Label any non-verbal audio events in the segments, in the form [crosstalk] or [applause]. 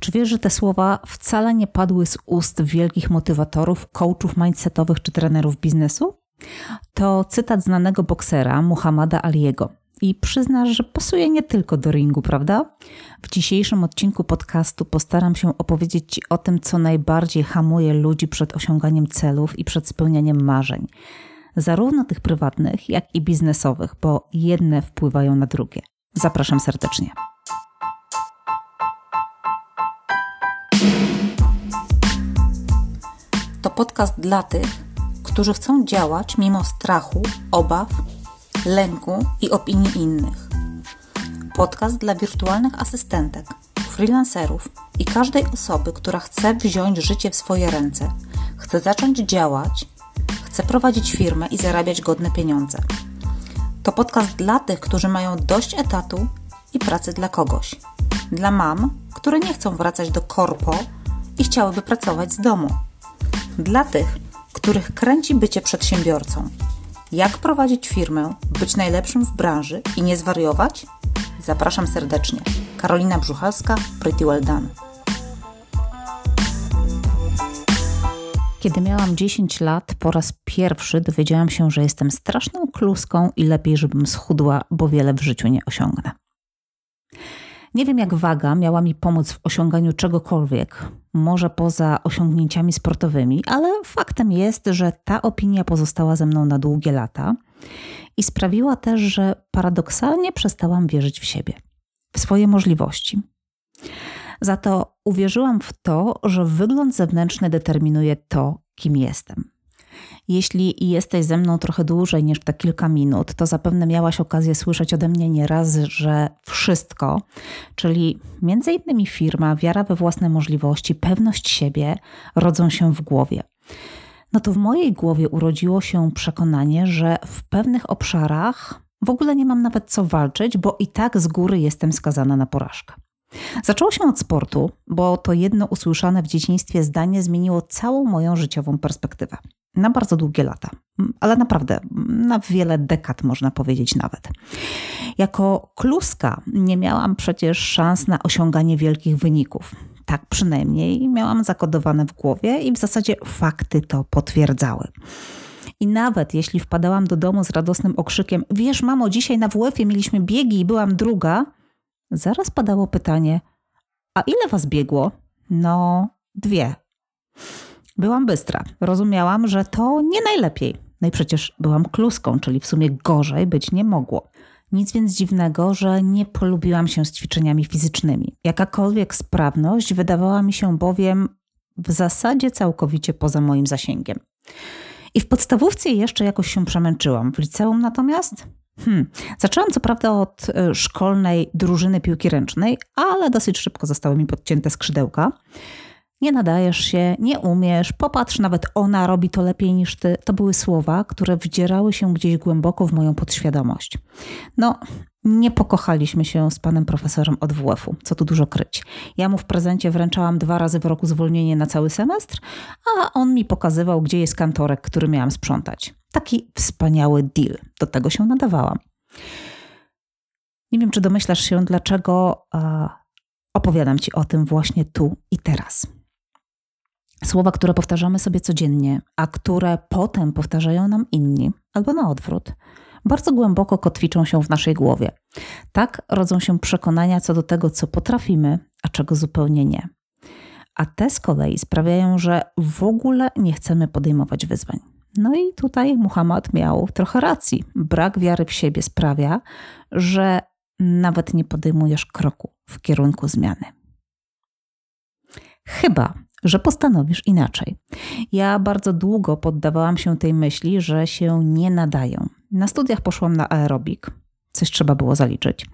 Czy wiesz, że te słowa wcale nie padły z ust wielkich motywatorów, coachów mindsetowych czy trenerów biznesu? To cytat znanego boksera Muhammada Aliego. I przyznasz, że pasuje nie tylko do ringu, prawda? W dzisiejszym odcinku podcastu postaram się opowiedzieć Ci o tym, co najbardziej hamuje ludzi przed osiąganiem celów i przed spełnianiem marzeń. Zarówno tych prywatnych, jak i biznesowych, bo jedne wpływają na drugie. Zapraszam serdecznie. Podcast dla tych, którzy chcą działać mimo strachu, obaw, lęku i opinii innych. Podcast dla wirtualnych asystentek, freelancerów i każdej osoby, która chce wziąć życie w swoje ręce, chce zacząć działać, chce prowadzić firmę i zarabiać godne pieniądze. To podcast dla tych, którzy mają dość etatu i pracy dla kogoś. Dla mam, które nie chcą wracać do korpo i chciałyby pracować z domu. Dla tych, których kręci bycie przedsiębiorcą. Jak prowadzić firmę, być najlepszym w branży i nie zwariować? Zapraszam serdecznie. Karolina Brzuchalska, Pretty Well Done. Kiedy miałam 10 lat, po raz pierwszy dowiedziałam się, że jestem straszną kluską i lepiej, żebym schudła, bo wiele w życiu nie osiągnę. Nie wiem, jak waga miała mi pomóc w osiąganiu czegokolwiek, może poza osiągnięciami sportowymi, ale faktem jest, że ta opinia pozostała ze mną na długie lata i sprawiła też, że paradoksalnie przestałam wierzyć w siebie, w swoje możliwości. Za to uwierzyłam w to, że wygląd zewnętrzny determinuje to, kim jestem. Jeśli jesteś ze mną trochę dłużej niż te kilka minut, to zapewne miałaś okazję słyszeć ode mnie nieraz, że wszystko, czyli między innymi firma, wiara we własne możliwości, pewność siebie, rodzą się w głowie. No to w mojej głowie urodziło się przekonanie, że w pewnych obszarach w ogóle nie mam nawet co walczyć, bo i tak z góry jestem skazana na porażkę. Zaczęło się od sportu, bo to jedno usłyszane w dzieciństwie zdanie zmieniło całą moją życiową perspektywę. Na bardzo długie lata, ale naprawdę na wiele dekad można powiedzieć nawet. Jako kluska nie miałam przecież szans na osiąganie wielkich wyników. Tak przynajmniej miałam zakodowane w głowie i w zasadzie fakty to potwierdzały. I nawet jeśli wpadałam do domu z radosnym okrzykiem: Wiesz, mamo, dzisiaj na WF-ie mieliśmy biegi i byłam druga, zaraz padało pytanie: A ile was biegło? No, dwie. Byłam bystra. Rozumiałam, że to nie najlepiej. No i przecież byłam kluską, czyli w sumie gorzej być nie mogło. Nic więc dziwnego, że nie polubiłam się z ćwiczeniami fizycznymi. Jakakolwiek sprawność wydawała mi się bowiem w zasadzie całkowicie poza moim zasięgiem. I w podstawówce jeszcze jakoś się przemęczyłam. W liceum natomiast Hmm. Zaczęłam co prawda od szkolnej drużyny piłki ręcznej, ale dosyć szybko zostały mi podcięte skrzydełka. Nie nadajesz się, nie umiesz, popatrz, nawet ona robi to lepiej niż ty. To były słowa, które wdzierały się gdzieś głęboko w moją podświadomość. No, nie pokochaliśmy się z panem profesorem od WF-u, co tu dużo kryć. Ja mu w prezencie wręczałam dwa razy w roku zwolnienie na cały semestr, a on mi pokazywał, gdzie jest kantorek, który miałam sprzątać. Taki wspaniały deal. Do tego się nadawałam. Nie wiem, czy domyślasz się, dlaczego opowiadam ci o tym właśnie tu i teraz. Słowa, które powtarzamy sobie codziennie, a które potem powtarzają nam inni, albo na odwrót, bardzo głęboko kotwiczą się w naszej głowie. Tak rodzą się przekonania co do tego, co potrafimy, a czego zupełnie nie. A te z kolei sprawiają, że w ogóle nie chcemy podejmować wyzwań. No i tutaj Muhammad miał trochę racji. Brak wiary w siebie sprawia, że nawet nie podejmujesz kroku w kierunku zmiany. Chyba, że postanowisz inaczej. Ja bardzo długo poddawałam się tej myśli, że się nie nadają. Na studiach poszłam na aerobik. coś trzeba było zaliczyć.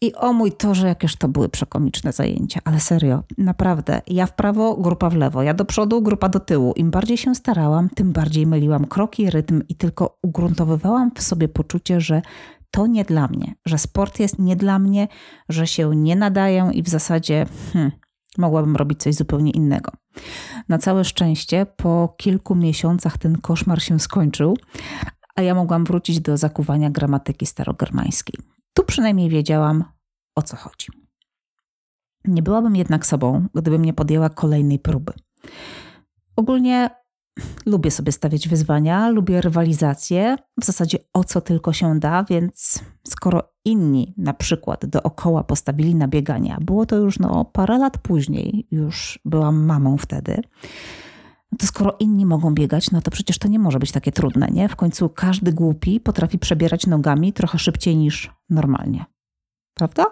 I o mój Torze, jakież to były przekomiczne zajęcia, ale serio, naprawdę. Ja w prawo, grupa w lewo, ja do przodu, grupa do tyłu. Im bardziej się starałam, tym bardziej myliłam kroki, rytm i tylko ugruntowywałam w sobie poczucie, że to nie dla mnie, że sport jest nie dla mnie, że się nie nadaję i w zasadzie hmm, mogłabym robić coś zupełnie innego. Na całe szczęście, po kilku miesiącach ten koszmar się skończył, a ja mogłam wrócić do zakuwania gramatyki starogermańskiej. Tu przynajmniej wiedziałam, o co chodzi. Nie byłabym jednak sobą, gdybym nie podjęła kolejnej próby. Ogólnie lubię sobie stawiać wyzwania, lubię rywalizację, w zasadzie o co tylko się da, więc skoro inni na przykład dookoła postawili na biegania, było to już no, parę lat później, już byłam mamą wtedy, to skoro inni mogą biegać, no to przecież to nie może być takie trudne, nie? W końcu każdy głupi potrafi przebierać nogami trochę szybciej niż normalnie. Prawda?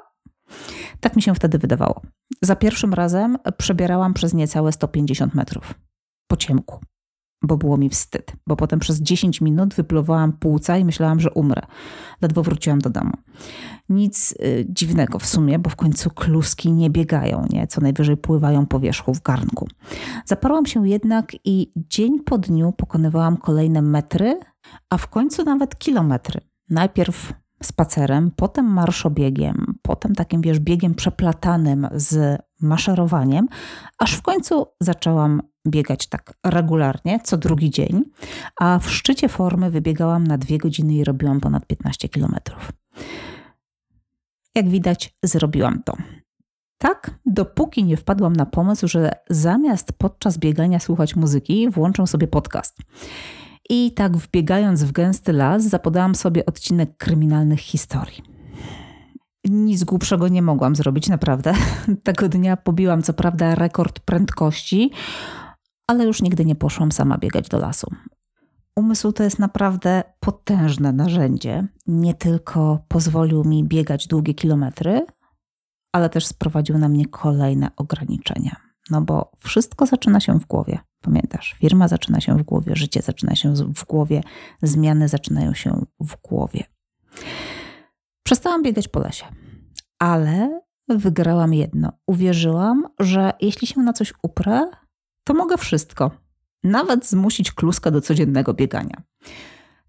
Tak mi się wtedy wydawało. Za pierwszym razem przebierałam przez niecałe 150 metrów. Po ciemku bo było mi wstyd, bo potem przez 10 minut wypluwałam płuca i myślałam, że umrę. Ledwo wróciłam do domu. Nic y, dziwnego w sumie, bo w końcu kluski nie biegają, nie? co najwyżej pływają po wierzchu w garnku. Zaparłam się jednak i dzień po dniu pokonywałam kolejne metry, a w końcu nawet kilometry. Najpierw spacerem, potem marszobiegiem, potem takim wiesz, biegiem przeplatanym z maszerowaniem, aż w końcu zaczęłam biegać tak regularnie, co drugi dzień, a w szczycie formy wybiegałam na dwie godziny i robiłam ponad 15 kilometrów. Jak widać, zrobiłam to. Tak, dopóki nie wpadłam na pomysł, że zamiast podczas biegania słuchać muzyki, włączę sobie podcast. I tak wbiegając w gęsty las, zapodałam sobie odcinek kryminalnych historii. Nic głupszego nie mogłam zrobić, naprawdę. [laughs] Tego dnia pobiłam co prawda rekord prędkości, ale już nigdy nie poszłam sama biegać do lasu. Umysł to jest naprawdę potężne narzędzie. Nie tylko pozwolił mi biegać długie kilometry, ale też sprowadził na mnie kolejne ograniczenia. No bo wszystko zaczyna się w głowie. Pamiętasz, firma zaczyna się w głowie, życie zaczyna się w głowie, zmiany zaczynają się w głowie. Przestałam biegać po lesie, ale wygrałam jedno. Uwierzyłam, że jeśli się na coś uprę, to mogę wszystko. Nawet zmusić kluska do codziennego biegania.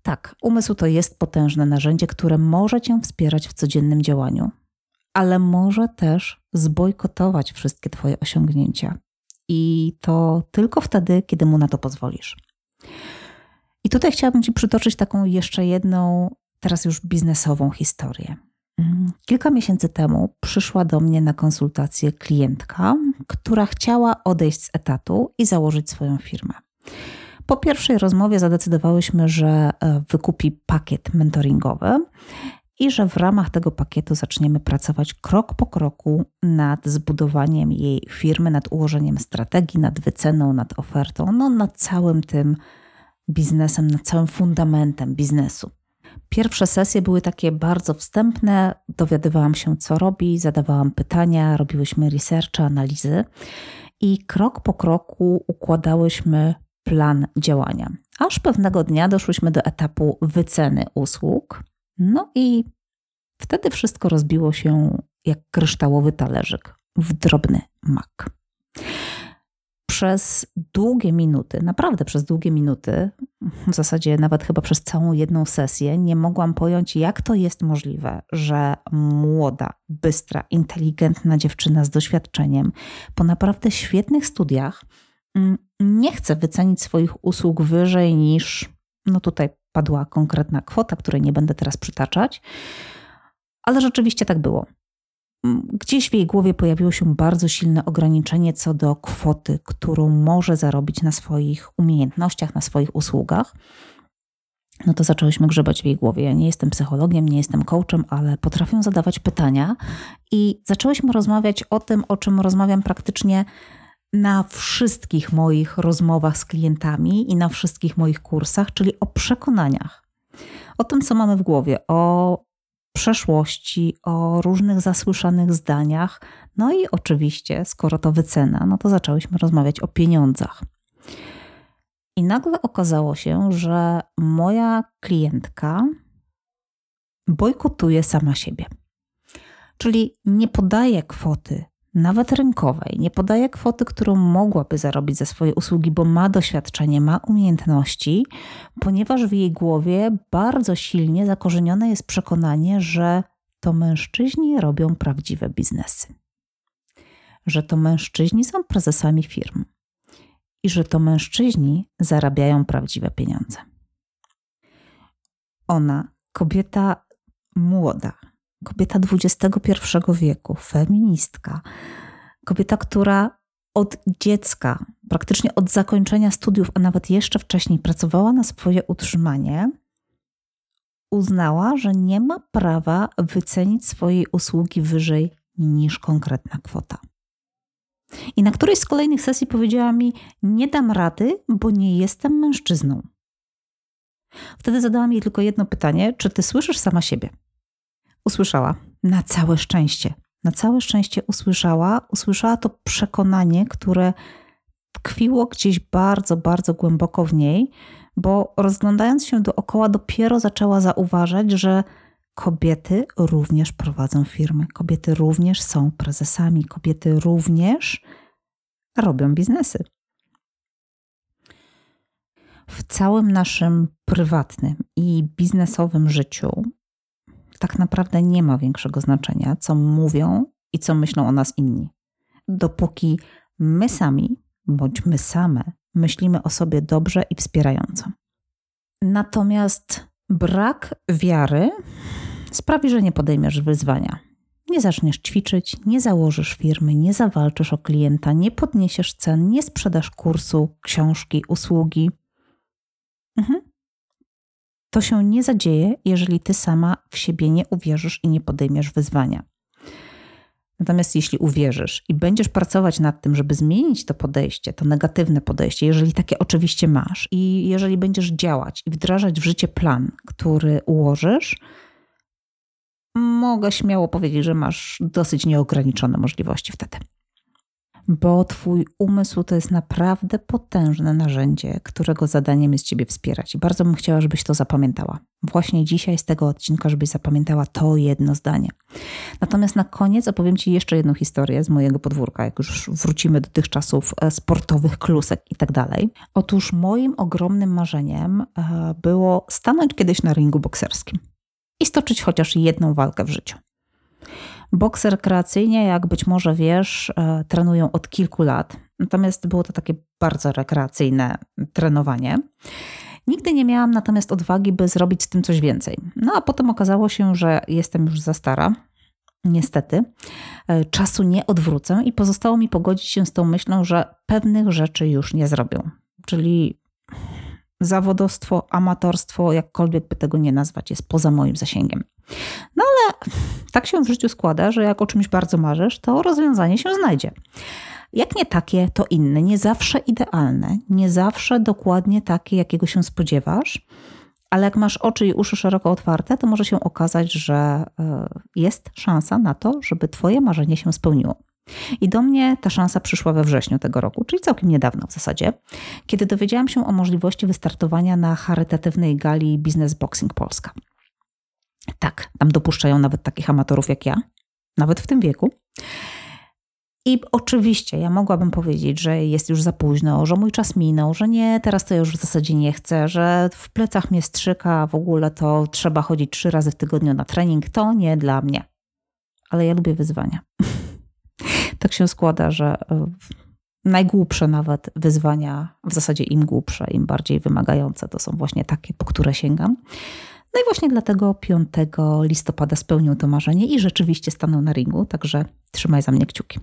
Tak, umysł to jest potężne narzędzie, które może cię wspierać w codziennym działaniu, ale może też zbojkotować wszystkie Twoje osiągnięcia. I to tylko wtedy, kiedy mu na to pozwolisz. I tutaj chciałabym Ci przytoczyć taką jeszcze jedną, teraz już biznesową historię. Mm, kilka miesięcy temu przyszła do mnie na konsultację klientka, która chciała odejść z etatu i założyć swoją firmę. Po pierwszej rozmowie zadecydowałyśmy, że e, wykupi pakiet mentoringowy i że w ramach tego pakietu zaczniemy pracować krok po kroku nad zbudowaniem jej firmy, nad ułożeniem strategii, nad wyceną, nad ofertą, no nad całym tym biznesem, nad całym fundamentem biznesu. Pierwsze sesje były takie bardzo wstępne, dowiadywałam się, co robi, zadawałam pytania, robiłyśmy research, analizy i krok po kroku układałyśmy plan działania. Aż pewnego dnia doszłyśmy do etapu wyceny usług, no i wtedy wszystko rozbiło się jak kryształowy talerzyk w drobny mak. Przez długie minuty, naprawdę przez długie minuty, w zasadzie nawet chyba przez całą jedną sesję, nie mogłam pojąć, jak to jest możliwe, że młoda, bystra, inteligentna dziewczyna z doświadczeniem, po naprawdę świetnych studiach, mm, nie chce wycenić swoich usług wyżej niż, no tutaj padła konkretna kwota, której nie będę teraz przytaczać, ale rzeczywiście tak było. Gdzieś w jej głowie pojawiło się bardzo silne ograniczenie co do kwoty, którą może zarobić na swoich umiejętnościach, na swoich usługach. No to zaczęłyśmy grzebać w jej głowie. Ja nie jestem psychologiem, nie jestem coachem, ale potrafię zadawać pytania i zaczęłyśmy rozmawiać o tym, o czym rozmawiam praktycznie na wszystkich moich rozmowach z klientami i na wszystkich moich kursach, czyli o przekonaniach. O tym, co mamy w głowie, o przeszłości, o różnych zasłyszanych zdaniach. No i oczywiście, skoro to wycena, no to zaczęłyśmy rozmawiać o pieniądzach. I nagle okazało się, że moja klientka bojkotuje sama siebie. Czyli nie podaje kwoty, nawet rynkowej, nie podaje kwoty, którą mogłaby zarobić za swoje usługi, bo ma doświadczenie, ma umiejętności, ponieważ w jej głowie bardzo silnie zakorzenione jest przekonanie, że to mężczyźni robią prawdziwe biznesy. Że to mężczyźni są prezesami firm i że to mężczyźni zarabiają prawdziwe pieniądze. Ona, kobieta młoda, kobieta XXI wieku, feministka, kobieta, która od dziecka, praktycznie od zakończenia studiów, a nawet jeszcze wcześniej pracowała na swoje utrzymanie, uznała, że nie ma prawa wycenić swojej usługi wyżej niż konkretna kwota. I na którejś z kolejnych sesji powiedziała mi: Nie dam rady, bo nie jestem mężczyzną. Wtedy zadałam jej tylko jedno pytanie: Czy ty słyszysz sama siebie? Usłyszała. Na całe szczęście. Na całe szczęście usłyszała. Usłyszała to przekonanie, które tkwiło gdzieś bardzo, bardzo głęboko w niej, bo rozglądając się dookoła, dopiero zaczęła zauważać, że kobiety również prowadzą firmy, kobiety również są prezesami, kobiety również robią biznesy. W całym naszym prywatnym i biznesowym życiu tak naprawdę nie ma większego znaczenia, co mówią i co myślą o nas inni. Dopóki my sami bądź my same myślimy o sobie dobrze i wspierająco. Natomiast brak wiary sprawi, że nie podejmiesz wyzwania. Nie zaczniesz ćwiczyć, nie założysz firmy, nie zawalczysz o klienta, nie podniesiesz cen, nie sprzedasz kursu, książki, usługi. Mhm. To się nie zadzieje, jeżeli ty sama w siebie nie uwierzysz i nie podejmiesz wyzwania. Natomiast jeśli uwierzysz i będziesz pracować nad tym, żeby zmienić to podejście, to negatywne podejście, jeżeli takie oczywiście masz, i jeżeli będziesz działać i wdrażać w życie plan, który ułożysz, mogę śmiało powiedzieć, że masz dosyć nieograniczone możliwości wtedy bo Twój umysł to jest naprawdę potężne narzędzie, którego zadaniem jest Ciebie wspierać. I bardzo bym chciała, żebyś to zapamiętała. Właśnie dzisiaj z tego odcinka, żebyś zapamiętała to jedno zdanie. Natomiast na koniec opowiem Ci jeszcze jedną historię z mojego podwórka, jak już wrócimy do tych czasów e, sportowych, klusek i tak dalej. Otóż moim ogromnym marzeniem e, było stanąć kiedyś na ringu bokserskim i stoczyć chociaż jedną walkę w życiu. Boks rekreacyjnie, jak być może wiesz, e, trenują od kilku lat. Natomiast było to takie bardzo rekreacyjne trenowanie. Nigdy nie miałam natomiast odwagi, by zrobić z tym coś więcej. No a potem okazało się, że jestem już za stara. Niestety, e, czasu nie odwrócę i pozostało mi pogodzić się z tą myślą, że pewnych rzeczy już nie zrobią. Czyli zawodostwo, amatorstwo, jakkolwiek by tego nie nazwać, jest poza moim zasięgiem. No ale tak się w życiu składa, że jak o czymś bardzo marzysz, to rozwiązanie się znajdzie. Jak nie takie, to inne, nie zawsze idealne, nie zawsze dokładnie takie, jakiego się spodziewasz, ale jak masz oczy i uszy szeroko otwarte, to może się okazać, że e, jest szansa na to, żeby Twoje marzenie się spełniło. I do mnie ta szansa przyszła we wrześniu tego roku, czyli całkiem niedawno w zasadzie, kiedy dowiedziałam się o możliwości wystartowania na charytatywnej gali Business Boxing Polska. Tak, tam dopuszczają nawet takich amatorów jak ja, nawet w tym wieku. I oczywiście ja mogłabym powiedzieć, że jest już za późno, że mój czas minął, że nie, teraz to już w zasadzie nie chcę, że w plecach mnie strzyka, w ogóle to trzeba chodzić trzy razy w tygodniu na trening, to nie dla mnie. Ale ja lubię wyzwania. [laughs] tak się składa, że e, najgłupsze nawet wyzwania, w zasadzie im głupsze, im bardziej wymagające, to są właśnie takie, po które sięgam. No i właśnie dlatego 5 listopada spełnił to marzenie i rzeczywiście stanął na ringu, także trzymaj za mnie kciuki.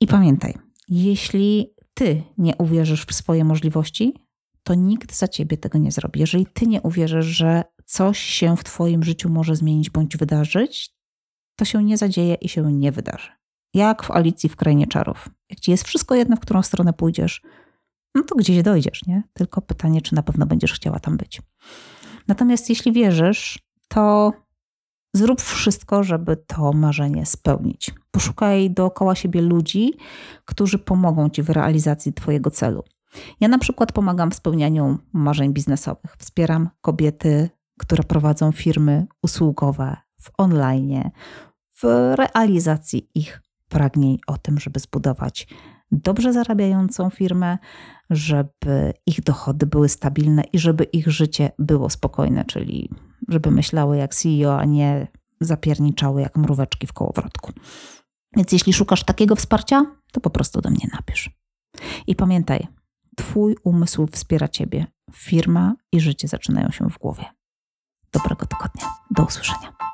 I pamiętaj, jeśli ty nie uwierzysz w swoje możliwości, to nikt za ciebie tego nie zrobi. Jeżeli ty nie uwierzysz, że coś się w twoim życiu może zmienić bądź wydarzyć, to się nie zadzieje i się nie wydarzy. Jak w Alicji w Krainie Czarów. Jak ci jest wszystko jedno, w którą stronę pójdziesz, no to gdzieś dojdziesz, nie? Tylko pytanie, czy na pewno będziesz chciała tam być. Natomiast jeśli wierzysz, to zrób wszystko, żeby to marzenie spełnić. Poszukaj dookoła siebie ludzi, którzy pomogą ci w realizacji Twojego celu. Ja na przykład pomagam w spełnianiu marzeń biznesowych. Wspieram kobiety które prowadzą firmy usługowe w online, w realizacji ich pragnień o tym, żeby zbudować dobrze zarabiającą firmę, żeby ich dochody były stabilne i żeby ich życie było spokojne, czyli żeby myślały jak CEO, a nie zapierniczały jak mróweczki w kołowrotku. Więc jeśli szukasz takiego wsparcia, to po prostu do mnie napisz. I pamiętaj, Twój umysł wspiera Ciebie. Firma i życie zaczynają się w głowie. Dobrego tygodnia. Do usłyszenia.